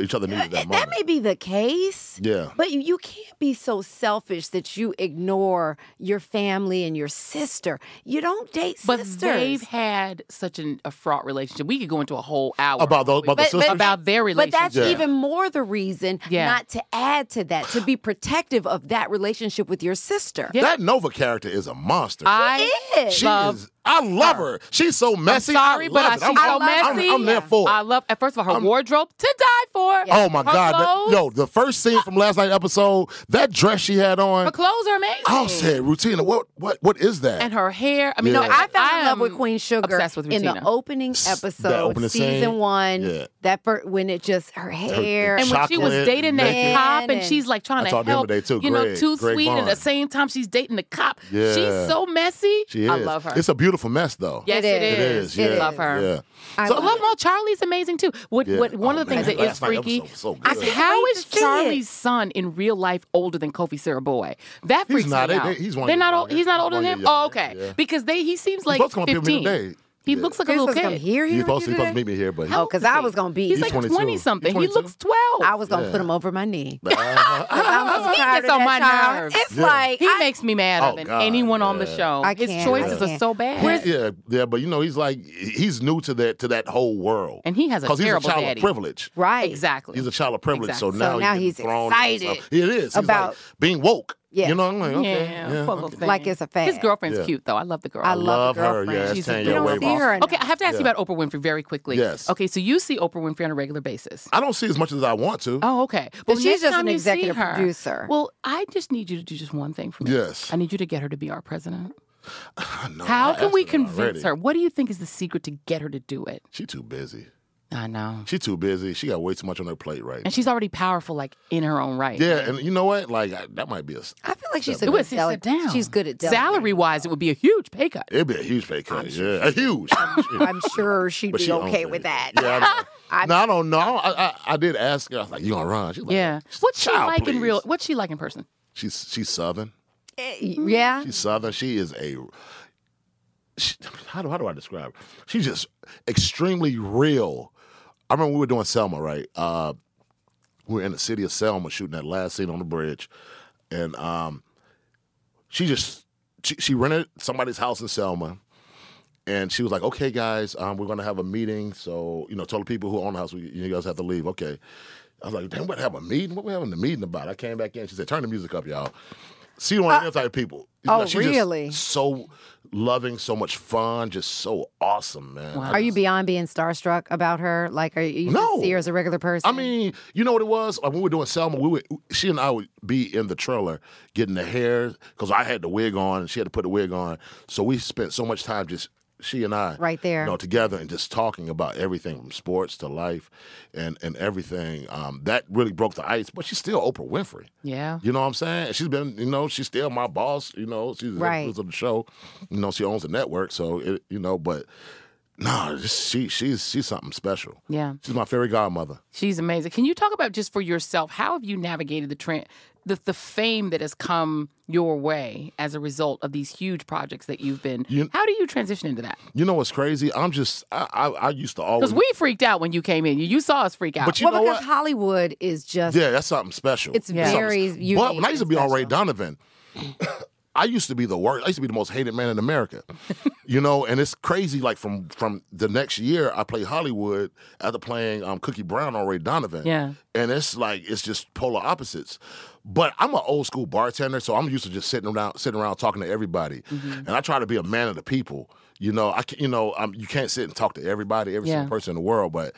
S3: each other needs that
S1: that
S3: moment.
S1: may be the case.
S3: Yeah.
S1: But you, you can't be so selfish that you ignore your family and your sister. You don't date
S2: but
S1: sisters.
S2: they've had such an, a fraught relationship. We could go into a whole hour
S3: About those- about the
S1: But- but-
S2: about their relationship.
S1: But that's
S3: Yeah.
S1: even more the reason
S2: Yeah.
S1: not to add to that, to be protective of that relationship with your sister.
S2: Yeah.
S3: That Nova character is a monster.
S2: I
S1: is.
S3: she
S2: love
S3: is. I love her. She's so messy.
S2: sorry,
S3: I
S2: but I,
S3: love
S2: she's
S3: it. I'm,
S2: so
S3: I'm- I'm-
S2: messy.
S3: I'm, there for it.
S2: I love. First of all, her wardrobe to die for.
S3: Oh my
S2: Her
S3: God! that- yo, the first scene from last night episode, that dress she had on,
S2: her clothes are amazing.
S3: I said, Rutina, what, what, what is that?
S2: and her hair. I mean,
S3: Yeah.
S2: no,
S1: No, I fell in love with Queen Sugar
S2: Obsessed with
S1: in the
S2: Rutina.
S1: opening
S3: that
S1: episode,
S3: opening
S1: season
S3: scene?
S1: one.
S3: Yeah.
S1: That fir- when it just her hair.
S2: And when she was dating that
S3: naked.
S2: cop, and
S1: and-
S2: she's like trying
S3: I
S2: to
S3: talked to him
S2: help,
S3: today, too.
S2: you know, too
S3: Greg
S2: sweet, and at the same time she's dating the cop.
S3: Yeah.
S2: She's so messy. I love her.
S3: It's a beautiful mess, though.
S2: yes,
S1: It
S2: it
S1: is.
S3: It
S2: is.
S3: is.
S1: It
S3: Yeah.
S1: is.
S2: Love her.
S3: Yeah.
S1: I
S2: So
S1: love
S2: love
S1: it.
S2: Charlie's amazing too. What,
S3: Yeah.
S2: what oh, one
S3: Oh,
S2: of the things that is freaky?
S3: episode was so
S2: I
S3: good.
S2: said,
S1: I
S2: how
S1: can't wait
S2: is
S1: to see
S2: Charlie's
S1: it.
S2: son in real life older than Kofi Siriboe? That
S3: He's
S2: freaks
S3: not.
S2: me out.
S3: they- he's one
S2: They're not. old- He's not older than him. Oh, okay.
S3: yeah.
S2: Because they he seems like
S3: supposed to come up with me
S2: fifteen.
S3: Today.
S2: He
S3: Yeah.
S2: looks like a
S1: He was
S2: little
S1: supposed come
S2: kid.
S1: here,
S3: He's supposed,
S1: with
S3: he's supposed to
S1: today?
S3: meet me here, but
S1: Oh, because I was gonna be.
S2: He's
S3: He's
S2: like twenty something. He looks twelve.
S1: I was gonna
S3: Yeah.
S1: put him over my knee. I'm so
S2: He gets on my
S1: child.
S2: nerves.
S1: It's
S3: Yeah.
S1: like
S2: he
S1: I-
S2: makes me madder
S3: Oh,
S2: than
S3: God,
S2: anyone on the show.
S1: I
S2: His choices
S1: I
S2: are so bad.
S1: Where's-
S3: yeah, yeah, but you know, he's like he's new to that to that whole world,
S2: And he has a
S3: because he's a child
S2: daddy.
S3: of privilege.
S1: right.
S2: Exactly.
S3: He's a child of privilege,
S2: Exactly.
S3: so
S1: So
S3: now,
S1: now
S3: he's,
S1: he's
S3: getting thrown into
S1: excited.
S3: It is
S1: about-
S3: being woke.
S1: Yeah.
S3: You know, I'm like, okay.
S2: yeah,
S3: Yeah.
S2: poor little
S3: okay.
S2: thing.
S1: Like it's a fad.
S2: His girlfriend's
S3: Yeah.
S2: cute though. I love the girl.
S1: I love,
S3: love
S1: the
S3: her.
S1: girlfriend.
S3: Yeah, it's
S2: She's
S3: 10
S1: you don't see
S3: off.
S1: her.
S2: Okay, I have to ask you
S3: Yeah.
S2: about Oprah Winfrey very quickly.
S3: Yes.
S2: Okay, so you see Oprah Winfrey on a regular basis.
S3: I don't see as much as I want to.
S2: Oh, okay.
S1: But she's
S2: next
S1: just
S2: time
S1: an
S2: you see
S1: executive
S2: her-
S1: producer.
S2: Well, I just need you to do just one thing for me.
S3: Yes.
S2: I need you to get her to be our president.
S3: No,
S2: How
S3: I
S2: can
S3: asked
S2: we
S3: her
S2: convince
S3: already.
S2: her? What do you think is the secret to get her to do it?
S3: She too busy.
S2: I know.
S3: She's too busy. She got way too much on her plate right now.
S2: And she's already powerful, like in her own right.
S3: Yeah, and you know what? Like I, that might be a.
S1: I feel like she's a
S2: It
S1: good
S2: would sit down.
S1: She's good at delegating.
S2: Salary wise, it would be a huge pay cut.
S3: It'd be a huge pay cut. yeah, a huge.
S1: I'm sure she'd
S3: But
S1: be
S3: she owns
S1: okay
S3: it.
S1: with that.
S3: Yeah, I,
S1: I-
S3: no, I don't know. I, I, I did ask her. I was like, "You gonna run?" She's like,
S2: Yeah. What's she
S3: "Child,
S2: like in real?
S3: please."
S2: What's she like in person?
S3: She's she's southern.
S1: Eh, yeah.
S3: She's southern. She is a. She, how do how do I describe? Her? She's just extremely real. I remember we were doing Selma, right? Uh, we were in the city of Selma shooting that last scene on the bridge, and um, she just she, she rented somebody's house in Selma, and she was like, "Okay, guys, um, we're gonna have a meeting. So you know, told the people who own the house, you guys have to leave. Okay." I was like, "Damn, what have a meeting? What we having the meeting about?" I came back in. She said, "Turn the music up, y'all." See one of them type of people. You
S1: oh,
S3: know, she just
S1: really?
S3: so loving, so much fun, just so awesome, man.
S2: Wow.
S3: I
S1: Are you beyond being starstruck about her? Like, are you, you just
S3: No.
S1: see her as a regular person?
S3: I mean, you know what it was? Like when we were doing Selma, we would she and I would be in the trailer getting the hair because I had the wig on and she had to put the wig on. So we spent so much time just she and I
S1: Right there.
S3: you know, together and just talking about everything from sports to life and and everything. Um, that really broke the ice. But she's still Oprah Winfrey.
S2: Yeah.
S3: You know what I'm saying? She's been, you know, she's still my boss. You know, she's the
S1: Right.
S3: producer of the show. You know, she owns the network, so it, you know. But no, she she's she's something special.
S2: Yeah.
S3: She's my fairy godmother.
S2: She's amazing. Can you talk about just for yourself? How have you navigated the tra- the, the fame that has come your way as a result of these huge projects that you've been?
S3: You-
S2: how do you transition into that?
S3: You know what's crazy? I'm just I I, I used to always
S2: Because we freaked out when you came in. You, you saw us freak out.
S3: But you
S1: well,
S3: know
S1: because
S3: what?
S1: Hollywood is just
S3: Yeah, that's something special.
S1: It's
S2: Yeah.
S1: very
S3: Something-
S1: unique.
S3: But when I used to be on Ray. Donovan, I used to be the worst. I used to be the most hated man in America. you know, and it's crazy. Like from from the next year, I played Hollywood after playing um, Cookie Brown on Ray Donovan.
S2: Yeah.
S3: and it's like it's just polar opposites. But I'm an old school bartender, so I'm used to just sitting around, sitting around talking to everybody,
S2: Mm-hmm.
S3: and I try to be a man of the people. You know, I can, you know, um, you can't sit and talk to everybody, every
S2: Yeah.
S3: single person in the world, but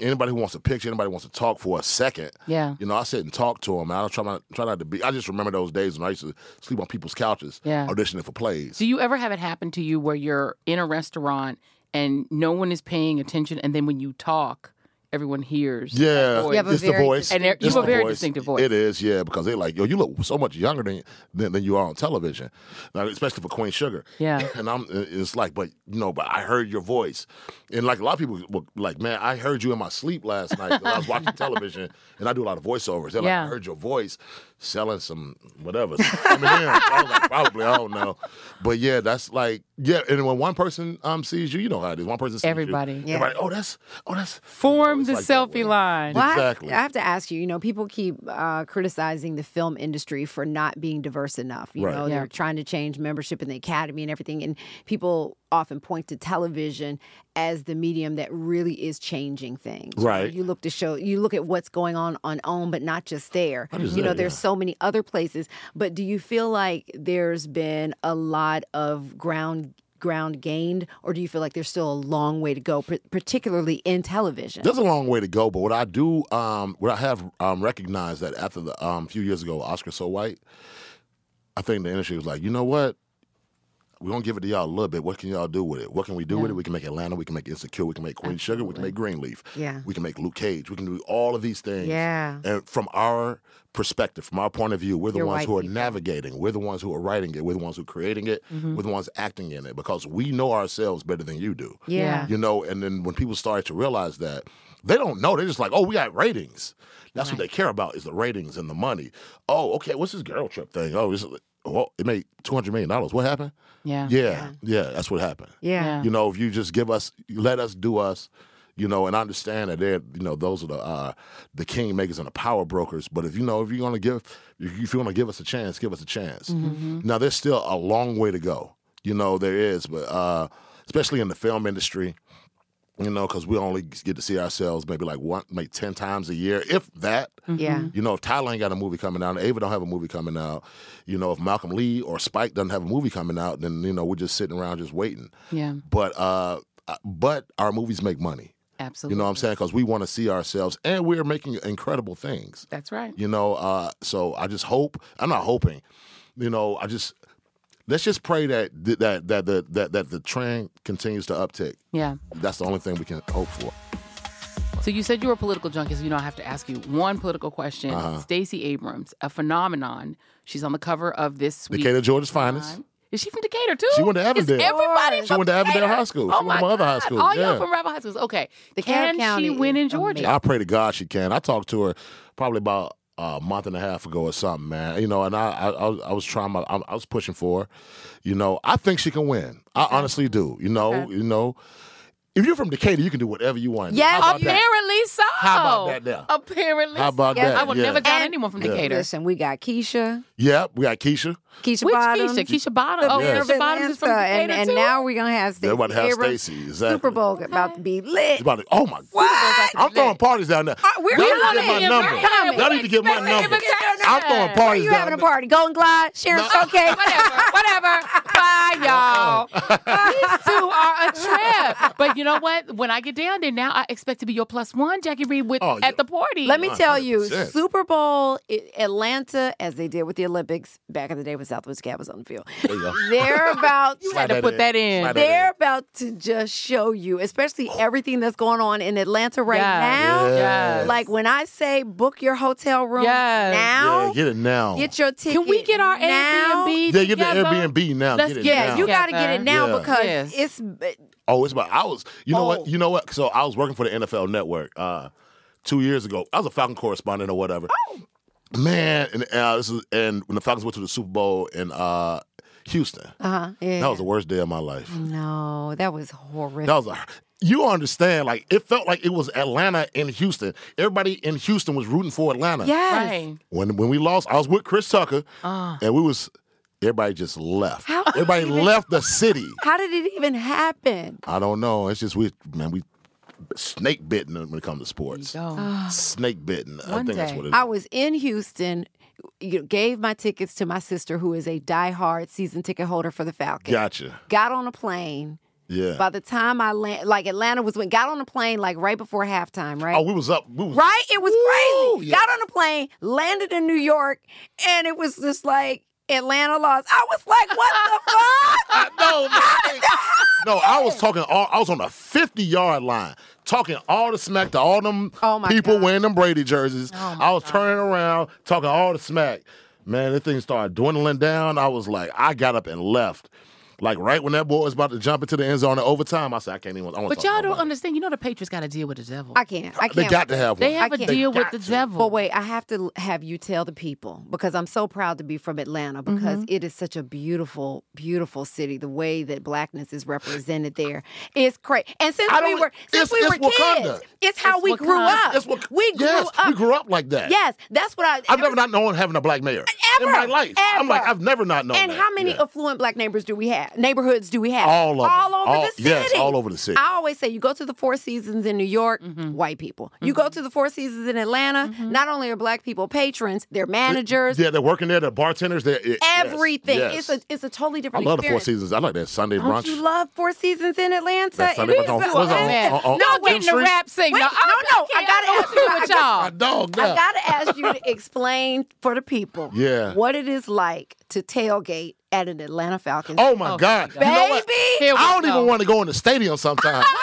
S3: anybody who wants a picture, anybody who wants to talk for a second,
S2: Yeah.
S3: you know, I sit and talk to them. I don't try not, try not to be. I just remember those days when I used to sleep on people's couches,
S2: Yeah.
S3: auditioning for plays.
S2: do you ever have it happen to you where you're in a restaurant and no one is paying attention, and then when you talk, everyone hears? that
S3: Yeah,
S2: voice?
S1: You have a
S3: it's the voice.
S2: And there- you
S3: It's
S2: have a
S3: the
S2: very distinctive voice.
S3: It is, yeah, because they're like, yo, you look so much younger than than, than you are on television, now, especially for Queen Sugar.
S2: Yeah.
S3: and I'm, it's like, but you know, but I heard your voice, and like a lot of people were like, man, I heard you in my sleep last night. 'cause I was watching television, and I do a lot of voiceovers. They're
S2: Yeah.
S3: like, I heard your voice selling some whatever, some M&Ms. I was like, probably, I don't know, but yeah, that's like, yeah, and when one person um sees you, you know how it is. One person sees
S2: Everybody.
S3: you,
S2: Yeah.
S3: everybody, oh, that's, oh, that's
S2: Form
S3: It's
S2: the
S3: like
S2: selfie line.
S1: Well, I have-
S3: Exactly.
S1: I have to ask you. You know, people keep uh, criticizing the film industry for not being diverse enough. You
S3: Right.
S1: know,
S2: Yeah.
S1: they're trying to change membership in the academy and everything, and people often point to television as the medium that really is changing things. You know,
S3: Right.
S1: You look to show. You look at what's going on on OWN, but not just there.
S3: just
S1: You know, there's
S3: yeah.
S1: so many other places. But do you feel like there's been a lot of ground? Ground gained or do you feel like there's still a long way to go particularly in television
S3: There's a long way to go, but what I do, um, what I have um, recognized that after the um, few years ago, Oscar So White, I think the industry was like, you know what? We're gonna give it to y'all a little bit. What can y'all do with it? What can we do with it? We can make Atlanta, we can make Insecure, we can make Queen Sugar, we can make Greenleaf.
S1: Yeah.
S3: We can make Luke Cage. We can do all of these things.
S1: Yeah.
S3: And from our perspective, from our point of view, we're the
S1: You're
S3: ones who are
S1: people.
S3: navigating. We're the ones who are writing it. We're the ones who are creating it. Mm-hmm. We're the ones acting in it because we know ourselves better than you do.
S1: Yeah.
S3: You know, and then when people start to realize that, they don't know. They're just like, oh, we got ratings. That's what they care about is the ratings and the money. Oh, okay, what's this girl trip thing? Oh, it's, oh it made two hundred million dollars. What happened?
S2: Yeah.
S3: Yeah, yeah, that's what happened.
S1: yeah.
S2: Yeah.
S3: You know, if you just give us, let us do us, you know, and understand that they're, you know, those are the uh, the king makers and the power brokers. But if you know, if you're gonna give, if you want to give us a chance, give us a chance. Now, there's still a long way to go. You know, there is, but uh, especially in the film industry, You know, because we only get to see ourselves maybe like one, maybe ten times a year, if that.
S1: Yeah.
S3: You know, if Tyler ain't got a movie coming out, and Ava don't have a movie coming out, you know, if Malcolm Lee or Spike doesn't have a movie coming out, then you know we're just sitting around just waiting.
S2: Yeah,
S3: But uh, uh, but our movies make money.
S2: absolutely.
S3: You know what I'm saying? Because we want to see ourselves, and we're making incredible things.
S2: That's right.
S3: You know, uh, so I just hope. I'm not hoping. You know, I just let's just pray that that that the that that the trend continues to uptick.
S2: Yeah.
S3: That's the only thing we can hope for.
S2: So you said you were a political junkie, so you know I have to ask you one political question.
S3: Uh-huh.
S2: Stacey Abrams, a phenomenon. She's on the cover of this week.
S3: Decatur, Georgia's finest.
S2: Is she from Decatur too?
S3: She went to
S2: Is
S3: Avondale.
S2: everybody
S3: She went to Avondale High School.
S2: Oh
S3: She went to
S2: my
S3: my other high school.
S2: All y'all from rival high schools. Okay.
S1: Decatur
S2: Can
S1: County
S2: she win in
S1: is
S2: Georgia?
S3: I pray to God she can. I talked to her probably about a month and a half ago or something, man. You know, and I I, I, was, trying my I, I was pushing for her. You know, I think she can win. I honestly do. You know,
S2: Okay.
S3: you know, if you're from Decatur, you can do whatever you want. to do.
S1: Yes,
S3: that?
S2: Apparently so.
S3: How about that now?
S2: Apparently.
S3: How about
S1: Yes,
S3: that?
S2: I would
S3: yeah.
S2: never got anyone from
S3: Yeah.
S2: Decatur.
S1: Listen, we got Keisha,
S3: Yeah, we got Keisha.
S1: Keisha
S2: Which
S1: Bottoms,
S2: Keisha? Keisha Bottom. Oh,
S1: mayor
S3: Yes.
S1: of
S2: Keisha Bottoms is from
S1: Atlanta, and, and now we're gonna have
S3: They're
S1: Stacey
S3: about to have
S1: Abrams.
S3: Stacey. Exactly.
S1: Super Bowl about to be lit.
S3: About to, oh my God. I'm throwing parties down there.
S1: Uh, we're
S3: Y'all need to get my number.
S1: coming.
S3: Y'all need to get my
S2: Expect
S3: number. I'm throwing
S1: Where
S3: parties
S1: you
S3: down
S1: having a party? Golden Glide, Sharon
S3: No.
S1: Showcase.
S2: whatever, whatever. Bye, y'all. These two are a trip. But you know what? When I get down there now, I expect to be your plus one, Jacque Reid, with
S3: Oh, yeah.
S2: at the party.
S1: Let me tell you,
S3: 100%.
S1: Super Bowl, Atlanta, as they did with the Olympics back in the day when Southwest Cab was on the field,
S3: There you go.
S1: they're about
S2: You had to put
S3: in.
S2: that in.
S3: Slide
S1: they're about to just show you, especially everything that's going on in Atlanta right
S2: Yes.
S1: now.
S2: Yes.
S1: Like when I say book your hotel room
S2: Yes.
S1: now,
S3: Yeah, get it now.
S1: get your ticket.
S2: Can we get our
S1: now.
S2: Airbnb?
S3: yeah, get the? Airbnb now.
S2: Let's
S3: get it
S1: Yeah,
S3: now.
S1: you got to get it now
S3: Yeah.
S1: because
S2: Yes.
S1: it's
S3: Oh, it's about I was. You know
S1: Oh.
S3: what? You know what? So I was working for the NFL Network uh, two years ago. I was a Falcon correspondent or whatever.
S1: Oh.
S3: Man, and uh, this is and when the Falcons went to the Super Bowl in uh, Houston,
S1: uh huh. Yeah.
S3: that was the worst day of my life.
S1: no, that was horrific.
S3: That was a. You understand? Like it felt like it was Atlanta in Houston. Everybody in Houston was rooting for Atlanta.
S1: yes.
S2: Right.
S3: When when we lost, I was with Chris Tucker,
S2: Uh.
S3: and we was everybody just left.
S1: How-
S3: Everybody left the city.
S1: How did it even happen?
S3: I don't know. It's just we man we snake bitten when it comes to sports.
S2: Go. Ah.
S3: Snake bitten. I
S2: One
S3: think that's
S2: day.
S3: what it is.
S1: I was in Houston, you know, gave my tickets to my sister, who is a diehard season ticket holder for the Falcons.
S3: Gotcha.
S1: Got on a plane.
S3: Yeah.
S1: By the time I land, like Atlanta was when got on a plane like right before halftime, right?
S3: oh, we was up. We was
S1: right? It was
S3: Woo,
S1: crazy.
S3: yeah.
S1: Got on a plane, landed in New York, and it was just like Atlanta lost. I was like, what the fuck?
S3: No, man. no, I was talking. All, I was on the fifty yard line, talking all the smack to all them
S1: Oh,
S3: people
S1: God.
S3: wearing them Brady jerseys.
S2: Oh,
S3: I was turning around, talking all the smack. Man, this thing started dwindling down. I was like, I got up and left. Like right when that boy was about to jump into the end zone in overtime, I said, I can't even. I wanna
S2: But
S3: talk
S2: y'all
S3: to
S2: don't
S3: nobody.
S2: understand. You know the Patriots got to deal with the devil.
S1: I can't. I can't.
S3: They got to have one.
S2: they have
S1: I
S2: a
S1: can't-
S2: deal with the
S3: to.
S2: devil.
S1: But wait, I have to have you tell the people because I'm so proud to be from Atlanta because mm-hmm. it is such a beautiful, beautiful city. The way that blackness is represented there is great. And since we were since
S3: it's-
S1: we
S3: it's
S1: were
S3: Wakanda.
S1: kids, it's how
S2: It's
S1: we grew up.
S3: That's what
S1: we grew
S3: yes,
S1: up.
S3: we grew up like that.
S1: Yes, that's what I.
S3: I've never not known having a black mayor in
S1: Ever,
S3: my life. I'm like. I've never not known.
S1: And
S3: that.
S1: how many
S3: Yeah.
S1: affluent black neighbors do we have? Neighborhoods do we have?
S3: All of them.
S1: All over
S3: All-
S1: the city.
S3: yes, all over the city.
S1: I always say you go to the Four Seasons in New York, mm-hmm. white people. You mm-hmm. go to the Four Seasons in Atlanta, mm-hmm. not only are black people patrons, they're managers,
S3: Yeah, they're working there. The bartenders. They're it- yes,
S1: everything.
S3: yes.
S1: It's a it's a totally
S3: I
S1: different
S3: love the Four. Seasons. I like that Sunday
S1: Don't
S3: brunch.
S1: you love Four Seasons in Atlanta?
S3: That Sunday brunch on-
S1: is
S3: what's on- on- on-
S1: no,
S3: on
S1: wait,
S2: getting the rap signal.
S1: Wait,
S2: I'm-
S1: no, no,
S2: I
S1: I gotta ask you.
S2: with
S1: I
S2: y'all.
S1: got-
S3: My dog.
S1: I gotta ask you to explain for the people
S3: Yeah.
S1: what it is like to tailgate at an Atlanta Falcons.
S3: Oh my
S2: Oh,
S3: God!
S2: my
S3: You know what?
S1: baby.
S3: I don't
S2: go.
S3: even want to go in the stadium sometimes.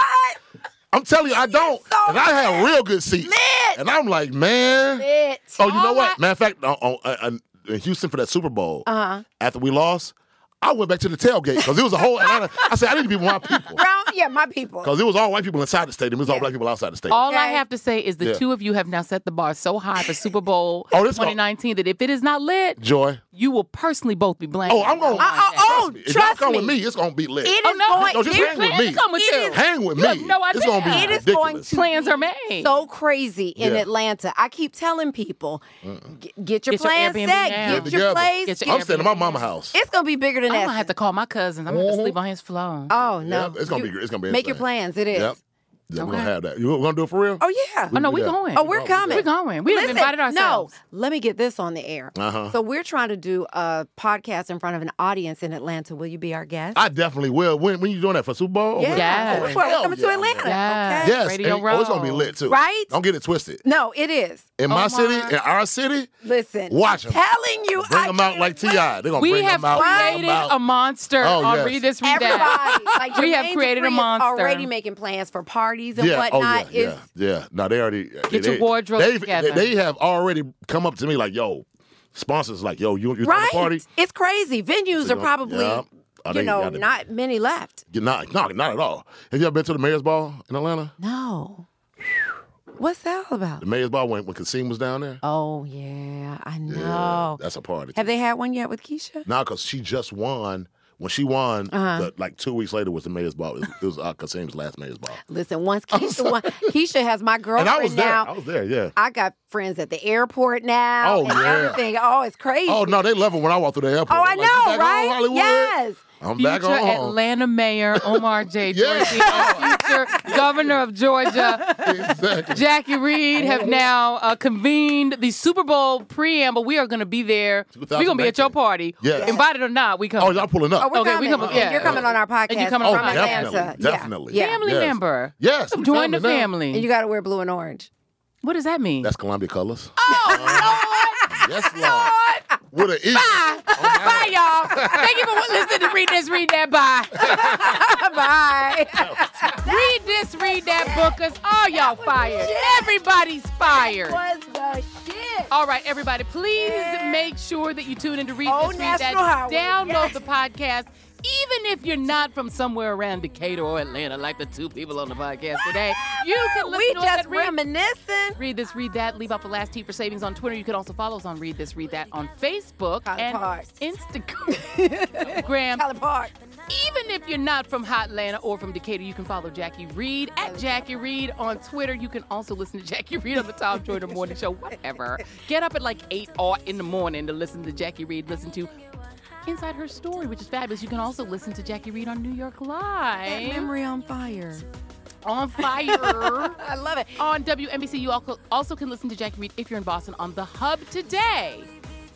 S1: What?
S3: I'm telling you, I don't.
S1: so
S3: and I have real good seats.
S1: Lit.
S3: And I'm like, man.
S1: Lit.
S3: Oh, you know what?
S2: I-
S3: Matter of fact, on, on, uh, in Houston for that Super Bowl,
S1: Uh-huh.
S3: after we lost, I went back to the tailgate because it was a whole Atlanta. I said, I need to be with my people.
S1: Round, yeah, my people.
S3: Because it was all white people inside the stadium. It was all
S1: Yeah.
S3: black people outside the stadium.
S2: All I have to say is the
S3: Yeah.
S2: two of you have now set the bar so high for Super Bowl
S3: Oh, this gon-
S2: 2019 that if it is not lit,
S3: Joy.
S2: you will personally both be blamed.
S3: Oh, I'm going.
S1: Uh, uh, oh,
S3: If y'all
S1: trust
S3: come
S1: me.
S3: with me, it's going to be lit.
S1: It is
S2: Oh, no.
S1: going.
S3: No, just
S1: there-
S3: hang with me.
S2: come with
S1: It
S2: you.
S1: is-
S3: Hang with
S2: You
S3: me.
S2: have no
S3: It's going to be
S2: idea.
S1: It is
S3: ridiculous.
S1: going to
S2: Plans are made.
S1: So crazy in
S3: Yeah.
S1: Atlanta. I keep telling people, get your plans set, get
S3: Get
S1: your place.
S3: I'm staying at my mama house.
S1: It's gonna be bigger than
S2: I'm gonna have to call my cousins. I'm gonna have to
S3: Mhm.
S2: sleep on his floor.
S1: Oh no,
S3: Yeah, it's gonna be- it's gonna be
S1: Make your
S3: insane.
S1: plans. It is.
S3: Yep. Yeah, we're gonna have that. You gonna do it for real?
S1: Oh yeah.
S2: Oh no, we
S3: Yeah.
S2: going.
S1: Oh, we're coming.
S2: We're going. We have
S1: Listen,
S2: invited ourselves.
S1: No, let me get this on the air.
S3: Uh-huh.
S1: So we're trying to do a podcast in front of an audience in Atlanta. Will you be our guest?
S3: I definitely will. When when you doing that for Super Bowl?
S1: yeah.
S2: Yes.
S1: Super Bowl. We're
S3: Hell
S1: coming to Atlanta.
S2: Yes.
S1: Okay.
S3: Yes.
S2: Radio
S3: and- oh, it's gonna be lit too.
S1: Right?
S3: Don't get it twisted.
S1: No, it is.
S3: In my
S2: Omar.
S3: city, in our city,
S1: Listen.
S3: Watch 'em.
S1: Telling you,
S3: bring
S1: I
S3: them out like Ti. They're gonna
S2: We
S3: bring them out.
S2: created
S3: them out.
S2: a monster
S3: Oh,
S2: on
S3: yes.
S2: Read This, Read That.
S1: Everybody, like
S2: We have created a monster.
S1: Already making plans for parties and
S3: yeah, oh,
S1: whatnot.
S3: oh yeah,
S1: It's-
S3: yeah, yeah. No, they already
S2: Get
S3: they,
S2: your wardrobe
S3: they've-
S2: together.
S3: They, they have already come up to me like, "Yo, sponsors like, yo, you you throwing
S1: Right.
S3: a party?
S1: It's crazy. Venues
S3: So
S1: are probably,
S3: yeah. Oh,
S1: you know,
S3: gotta-
S1: not many left.
S3: You're not, not, not at all. Have you ever been to the Mayor's Ball in Atlanta?
S1: No. What's that all about?
S3: The Mayor's Ball when when Kasim was down there.
S1: Oh, yeah, I
S3: Yeah,
S1: know.
S3: that's a party.
S1: Have they had one yet with Keisha?
S3: Now, because she just won. When she won,
S1: Uh-huh.
S3: the, like two weeks later was the Mayor's Ball. It was, it was uh, Kasim's last Mayor's Ball.
S1: Listen, once Keisha won, Keisha has my
S3: And
S1: girlfriend
S3: I was there.
S1: now.
S3: I was there. Yeah.
S1: I got friends at the airport now.
S3: Oh,
S1: and
S3: yeah.
S1: everything. Oh, it's crazy.
S3: Oh no, they love it when I walk through the airport.
S1: Oh, I
S3: like,
S1: know, right?
S3: Hollywood?"
S1: Yes.
S3: I'm back
S2: Future
S3: on.
S2: Atlanta Mayor Omar J.
S3: Yeah.
S2: Dorsey and future Governor of Georgia
S3: Exactly.
S2: Jacque Reid have now uh, convened the Super Bowl preamble. We are going to be there. We're going to be at your party.
S3: Yes.
S2: Invited or not, we come.
S3: Oh, y'all pulling up.
S1: Oh, we're
S2: Okay, we
S1: coming.
S2: come- yeah.
S1: You're coming on our podcast.
S2: And you coming
S3: Oh,
S2: on our
S1: from
S2: podcast.
S1: Atlanta.
S3: definitely,
S1: Yeah.
S3: definitely.
S2: Family
S3: Yes.
S2: member.
S3: Yes, we
S2: Join the
S3: family now.
S2: family.
S1: And you got to wear blue and orange.
S2: what does that mean?
S3: That's Columbia colors.
S2: oh,
S3: Yes, Lord. With an E.
S2: Lord. Bye, y'all. Thank you for listening to Read This, Read That. Bye.
S1: Bye.
S2: read this, read that, bookers. Oh, y'all fired. Everybody's fired.
S1: was the shit.
S2: All right, everybody, please make sure that you tune in to Read
S1: Oh,
S2: This, Read That.
S1: National Highway,
S2: Download
S1: yes.
S2: the podcast. Even if you're not from somewhere around Decatur or Atlanta, like the two people on the podcast today, you can listen
S1: we
S2: to us
S1: just
S2: Read,
S1: reminiscing.
S2: read This, Read That. Leave out the last T for savings on Twitter. You can also follow us on Read This, Read That on Facebook
S1: Tyler
S2: and
S1: Park.
S2: Instagram.
S1: Tyler Park.
S2: Even if you're not from Hot Atlanta or from Decatur, you can follow Jacque Reid at Jacque Reid on Twitter. You can also listen to Jacque Reid on the Tom Joyner Morning Show, whatever. Get up at like 8 or in the morning to listen to Jacque Reid. Listen to Inside Her Story, which is fabulous. You can also listen to Jacque Reid on New York Live.
S1: That Memory on fire.
S2: On fire.
S1: I love it.
S2: on WNBC, you also- can listen to Jacque Reid if you're in Boston on The Hub today.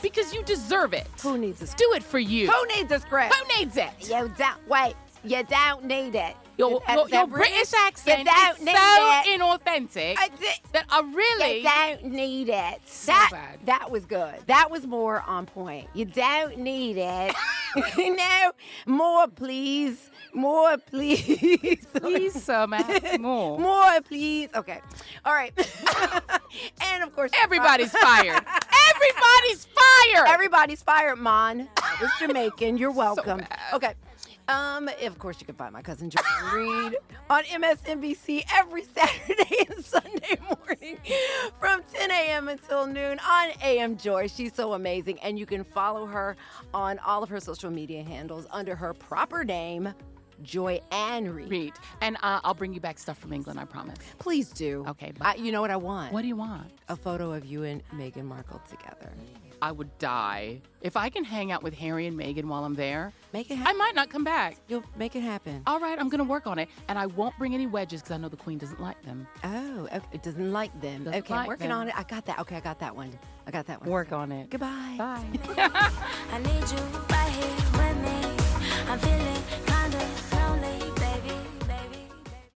S2: Because you deserve it.
S1: Who needs a script?
S2: Do it for you.
S1: Who needs a script?
S2: Who needs it?
S1: You don't wait. You don't need it.
S2: Your, your, your
S1: British?
S2: British accent
S1: You
S2: is so
S1: it.
S2: inauthentic
S1: I
S2: that I
S1: You
S2: really.
S1: don't need it. that
S2: bad.
S1: that was good. That was more on point. You don't need it. no, more please. More please.
S2: Please, some ask more.
S1: More please. Okay. All right. and of course,
S2: Everybody's fired. Everybody's fired.
S1: Everybody's fired, Mon. That was Jamaican. You're welcome.
S2: bad.
S1: okay. Um, of course, you can find my cousin Jordan Reed on MSNBC every Saturday and Sunday morning from 10 a.m. until noon on AM Joy. She's so amazing. And you can follow her on all of her social media handles under her proper name, Joy Ann Reid.
S2: Read. And uh, I'll bring you back stuff from England, I promise.
S1: Please do.
S2: Okay, bye.
S1: I, you know what I want?
S2: What do you want?
S1: A photo of you and Meghan Markle together.
S2: I would die. If I can hang out with Harry and Meghan while I'm there,
S1: make it happen.
S2: I might not come back.
S1: You'll make it happen.
S2: All right, I'm going to work on it. And I won't bring any wedges because I know the queen doesn't like them.
S1: Oh, okay. it doesn't like them.
S2: Doesn't
S1: okay,
S2: like
S1: working
S2: them.
S1: on it. I got that. Okay, I got that one. I got that one.
S2: Work on it.
S1: Goodbye.
S2: Bye.